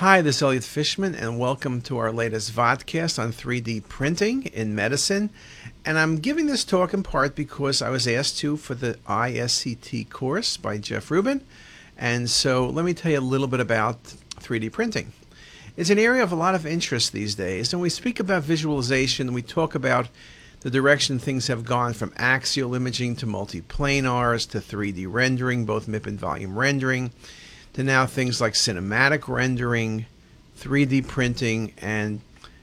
Hi, this is Elliot Fishman, and welcome to our latest vodcast on 3D printing in medicine. And I'm giving this talk in part because I was asked to for the ISCT course by Jeff Rubin. And so let me tell you a little bit about 3D printing. It's an area of a lot of interest these days, and we speak about visualization, we talk about the direction things have gone from axial imaging to multiplanars to 3D rendering, both MIP and volume rendering to now things like cinematic rendering, 3D printing, and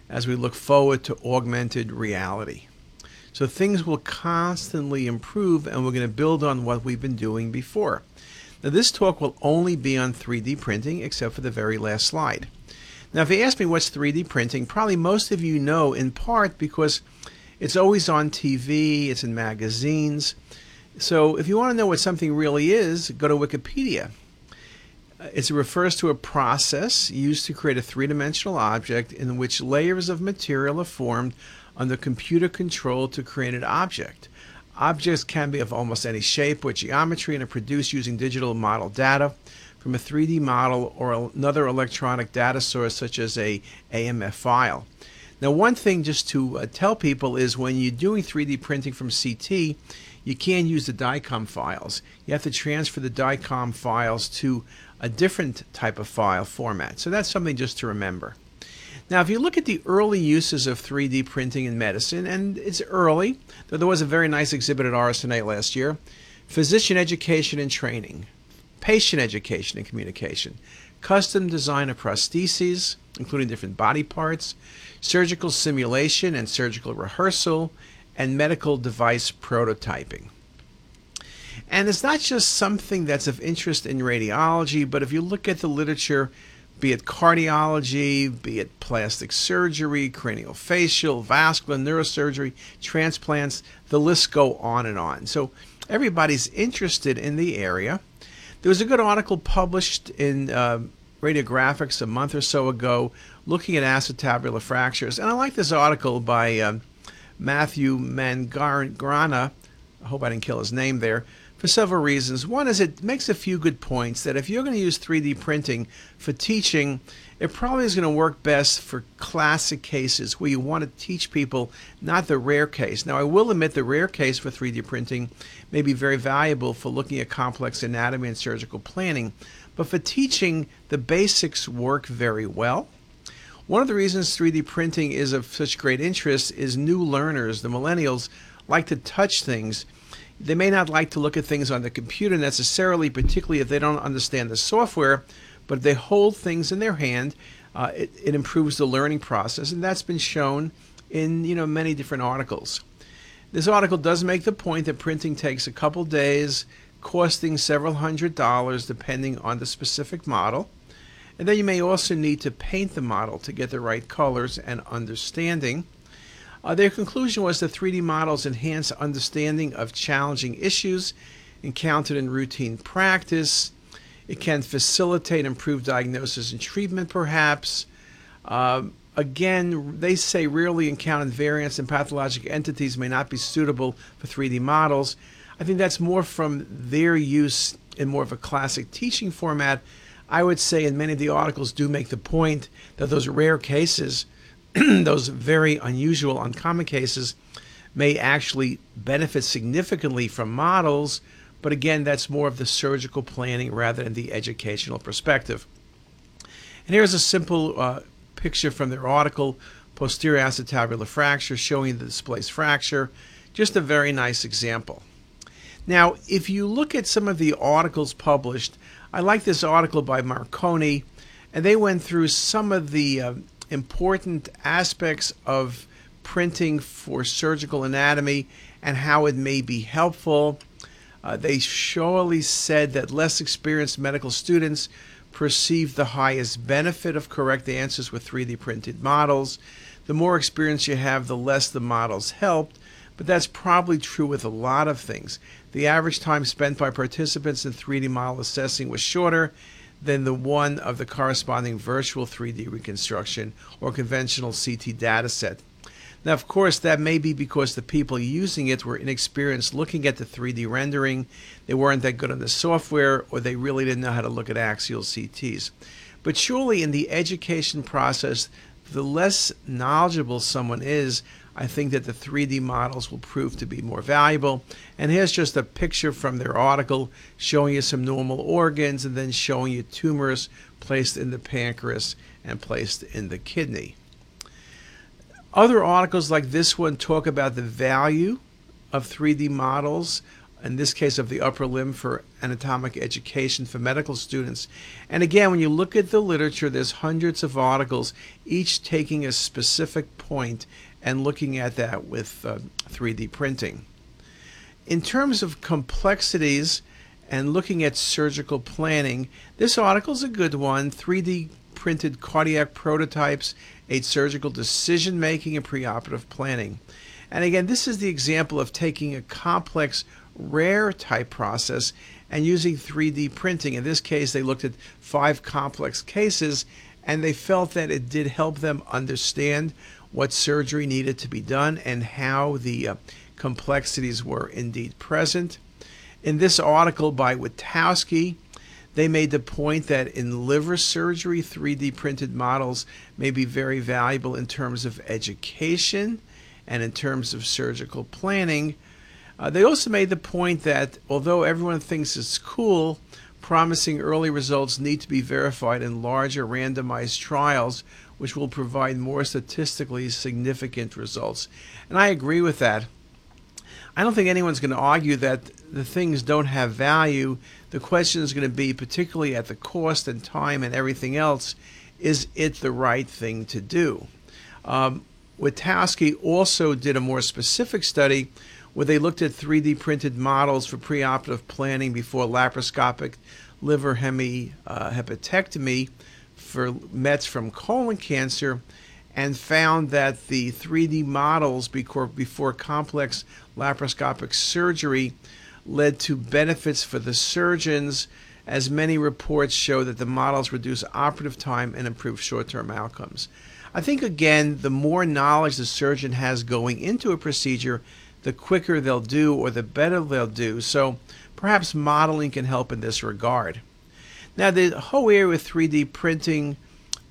as we look forward to augmented reality. So things will constantly improve, and we're going to build on what we've been doing before. Now, this talk will only be on 3D printing, except for the very last slide. Now, if you ask me what's 3D printing, probably most of you know in part because it's always on TV, it's in magazines. So, if you want to know what something really is, go to Wikipedia it refers to a process used to create a three dimensional object in which layers of material are formed under computer control to create an object. Objects can be of almost any shape or geometry and are produced using digital model data from a 3D model or another electronic data source such as a AMF file. Now, one thing just to uh, tell people is when you're doing 3D printing from CT, you can't use the DICOM files. You have to transfer the DICOM files to a different type of file format. So that's something just to remember. Now, if you look at the early uses of 3D printing in medicine, and it's early, though there was a very nice exhibit at RSNA last year, physician education and training, patient education and communication, custom design of prostheses, including different body parts, surgical simulation and surgical rehearsal, and medical device prototyping. And it's not just something that's of interest in radiology, but if you look at the literature, be it cardiology, be it plastic surgery, craniofacial, vascular, neurosurgery, transplants, the list go on and on. So everybody's interested in the area. There was a good article published in uh, Radiographics a month or so ago looking at acetabular fractures. And I like this article by um, Matthew Mangarana. I hope I didn't kill his name there for several reasons. One is it makes a few good points that if you're going to use 3D printing for teaching, it probably is going to work best for classic cases where you want to teach people, not the rare case. Now, I will admit the rare case for 3D printing may be very valuable for looking at complex anatomy and surgical planning, but for teaching, the basics work very well. One of the reasons 3D printing is of such great interest is new learners, the millennials, like to touch things they may not like to look at things on the computer necessarily, particularly if they don't understand the software, but if they hold things in their hand, uh, it, it improves the learning process, and that's been shown in you know many different articles. This article does make the point that printing takes a couple days, costing several hundred dollars depending on the specific model. And then you may also need to paint the model to get the right colors and understanding. Uh, their conclusion was that 3D models enhance understanding of challenging issues encountered in routine practice. It can facilitate improved diagnosis and treatment, perhaps. Uh, again, they say rarely encountered variants in pathologic entities may not be suitable for 3D models. I think that's more from their use in more of a classic teaching format. I would say, in many of the articles, do make the point that those rare cases those very unusual, uncommon cases may actually benefit significantly from models, but again, that's more of the surgical planning rather than the educational perspective. And here's a simple uh, picture from their article, Posterior Acetabular Fracture, showing the displaced fracture. Just a very nice example. Now, if you look at some of the articles published, I like this article by Marconi, and they went through some of the uh, important aspects of printing for surgical anatomy and how it may be helpful. Uh, they surely said that less experienced medical students perceive the highest benefit of correct answers with 3D printed models. The more experience you have, the less the models helped, but that's probably true with a lot of things. The average time spent by participants in 3D model assessing was shorter, than the one of the corresponding virtual 3D reconstruction or conventional CT dataset. Now, of course, that may be because the people using it were inexperienced looking at the 3D rendering, they weren't that good on the software, or they really didn't know how to look at axial CTs. But surely in the education process, the less knowledgeable someone is, I think that the 3D models will prove to be more valuable. And here's just a picture from their article showing you some normal organs and then showing you tumors placed in the pancreas and placed in the kidney. Other articles like this one talk about the value of 3D models, in this case of the upper limb for anatomic education for medical students. And again, when you look at the literature, there's hundreds of articles, each taking a specific point and looking at that with uh, 3D printing. In terms of complexities and looking at surgical planning, this article is a good one. 3D printed cardiac prototypes aid surgical decision making and preoperative planning. And again, this is the example of taking a complex, rare type process and using 3D printing. In this case, they looked at five complex cases and they felt that it did help them understand what surgery needed to be done and how the uh, complexities were indeed present. In this article by Witowski, they made the point that in liver surgery, 3D printed models may be very valuable in terms of education and in terms of surgical planning. Uh, they also made the point that although everyone thinks it's cool, promising early results need to be verified in larger randomized trials, which will provide more statistically significant results. And I agree with that. I don't think anyone's going to argue that the things don't have value. The question is going to be, particularly at the cost and time and everything else, is it the right thing to do? Um, Witkowski also did a more specific study where they looked at 3D printed models for preoperative planning before laparoscopic liver hemi, uh, hepatectomy for Mets from colon cancer and found that the 3D models before, before complex laparoscopic surgery led to benefits for the surgeons, as many reports show that the models reduce operative time and improve short term outcomes. I think, again, the more knowledge the surgeon has going into a procedure, the quicker they'll do or the better they'll do. So perhaps modeling can help in this regard. Now, the whole area with 3D printing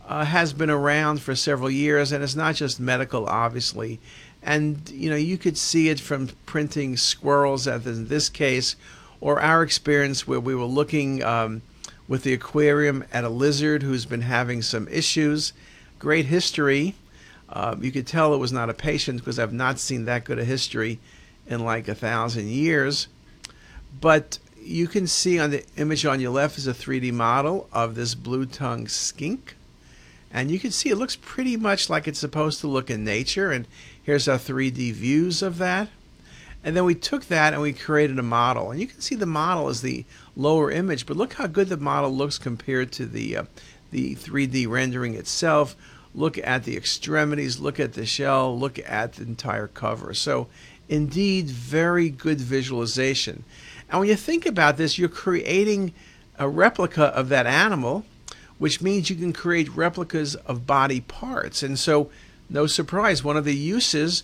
uh, has been around for several years, and it's not just medical, obviously. And you know, you could see it from printing squirrels, as in this case, or our experience where we were looking um, with the aquarium at a lizard who's been having some issues. Great history. Uh, you could tell it was not a patient because I've not seen that good a history in like a thousand years. But you can see on the image on your left is a 3D model of this blue tongue skink. And you can see it looks pretty much like it's supposed to look in nature. And here's our 3D views of that. And then we took that and we created a model. And you can see the model is the lower image, but look how good the model looks compared to the, uh, the 3D rendering itself. Look at the extremities, look at the shell, look at the entire cover. So indeed, very good visualization. And when you think about this, you're creating a replica of that animal which means you can create replicas of body parts. And so, no surprise, one of the uses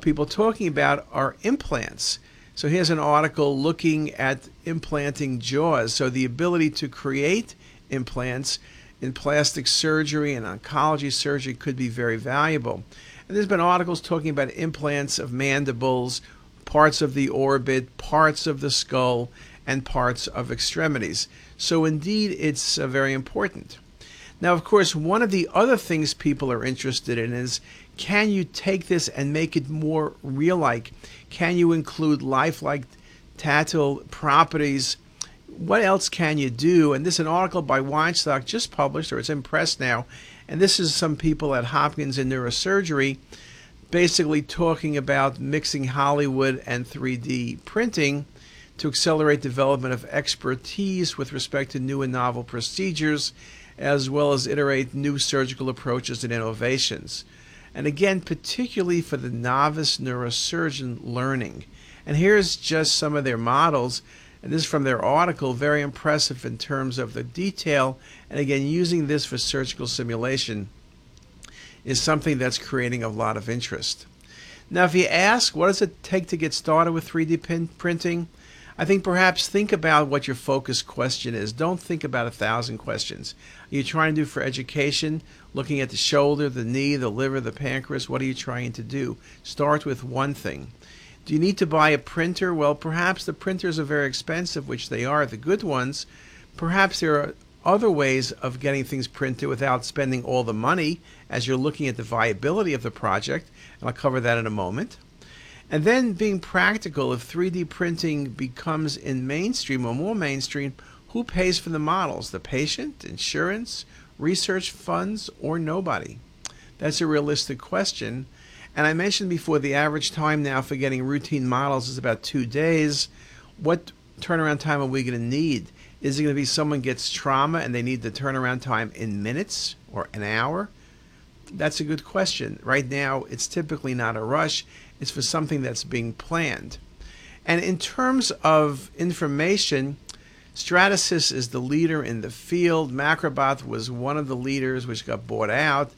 people talking about are implants. So, here's an article looking at implanting jaws. So, the ability to create implants in plastic surgery and oncology surgery could be very valuable. And there's been articles talking about implants of mandibles, parts of the orbit, parts of the skull, and parts of extremities. So, indeed, it's uh, very important. Now, of course, one of the other things people are interested in is can you take this and make it more real like? Can you include lifelike tactile properties? What else can you do? And this is an article by Weinstock just published, or it's in press now. And this is some people at Hopkins in neurosurgery basically talking about mixing Hollywood and 3D printing to accelerate development of expertise with respect to new and novel procedures, as well as iterate new surgical approaches and innovations. And again, particularly for the novice neurosurgeon learning. And here's just some of their models. And this is from their article, very impressive in terms of the detail. And again, using this for surgical simulation is something that's creating a lot of interest. Now, if you ask, what does it take to get started with 3D printing? I think perhaps think about what your focus question is. Don't think about a thousand questions. Are you trying to do for education? Looking at the shoulder, the knee, the liver, the pancreas? What are you trying to do? Start with one thing. Do you need to buy a printer? Well, perhaps the printers are very expensive, which they are, the good ones. Perhaps there are other ways of getting things printed without spending all the money as you're looking at the viability of the project, and I'll cover that in a moment. And then being practical, if 3D printing becomes in mainstream or more mainstream, who pays for the models? The patient, insurance, research funds, or nobody? That's a realistic question. And I mentioned before the average time now for getting routine models is about two days. What turnaround time are we going to need? Is it going to be someone gets trauma and they need the turnaround time in minutes or an hour? That's a good question. Right now, it's typically not a rush, it's for something that's being planned. And in terms of information, Stratasys is the leader in the field. MakerBot was one of the leaders which got bought out.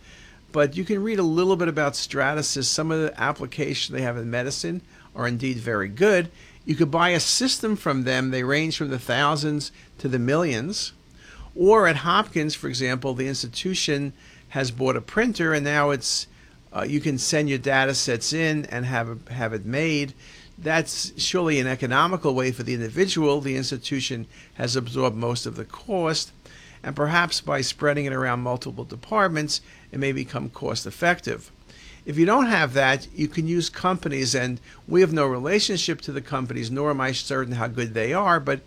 But you can read a little bit about Stratasys. Some of the applications they have in medicine are indeed very good. You could buy a system from them. They range from the thousands to the millions. Or at Hopkins, for example, the institution has bought a printer and now it's uh, you can send your data sets in and have have it made. That's surely an economical way for the individual. The institution has absorbed most of the cost, and perhaps by spreading it around multiple departments, it may become cost effective. If you don't have that, you can use companies, and we have no relationship to the companies, nor am I certain how good they are. But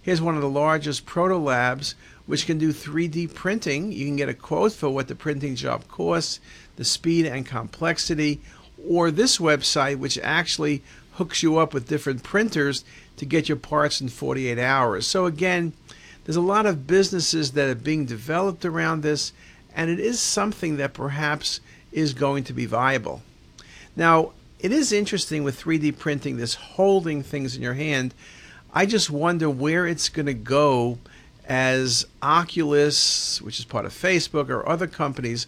here's one of the largest proto labs, which can do 3D printing. You can get a quote for what the printing job costs, the speed and complexity, or this website, which actually hooks you up with different printers to get your parts in 48 hours. So, again, there's a lot of businesses that are being developed around this, and it is something that perhaps is going to be viable. Now, it is interesting with 3D printing, this holding things in your hand. I just wonder where it's going to go as Oculus, which is part of Facebook, or other companies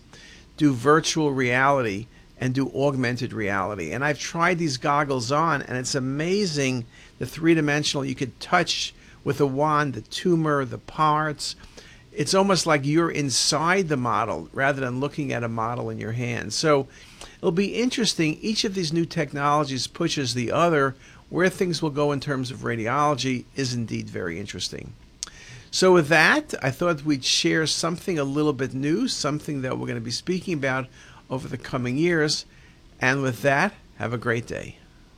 do virtual reality and do augmented reality. And I've tried these goggles on, and it's amazing the three dimensional you could touch with a wand, the tumor, the parts, it's almost like you're inside the model rather than looking at a model in your hand. So it'll be interesting. Each of these new technologies pushes the other. Where things will go in terms of radiology is indeed very interesting. So, with that, I thought we'd share something a little bit new, something that we're going to be speaking about over the coming years. And with that, have a great day.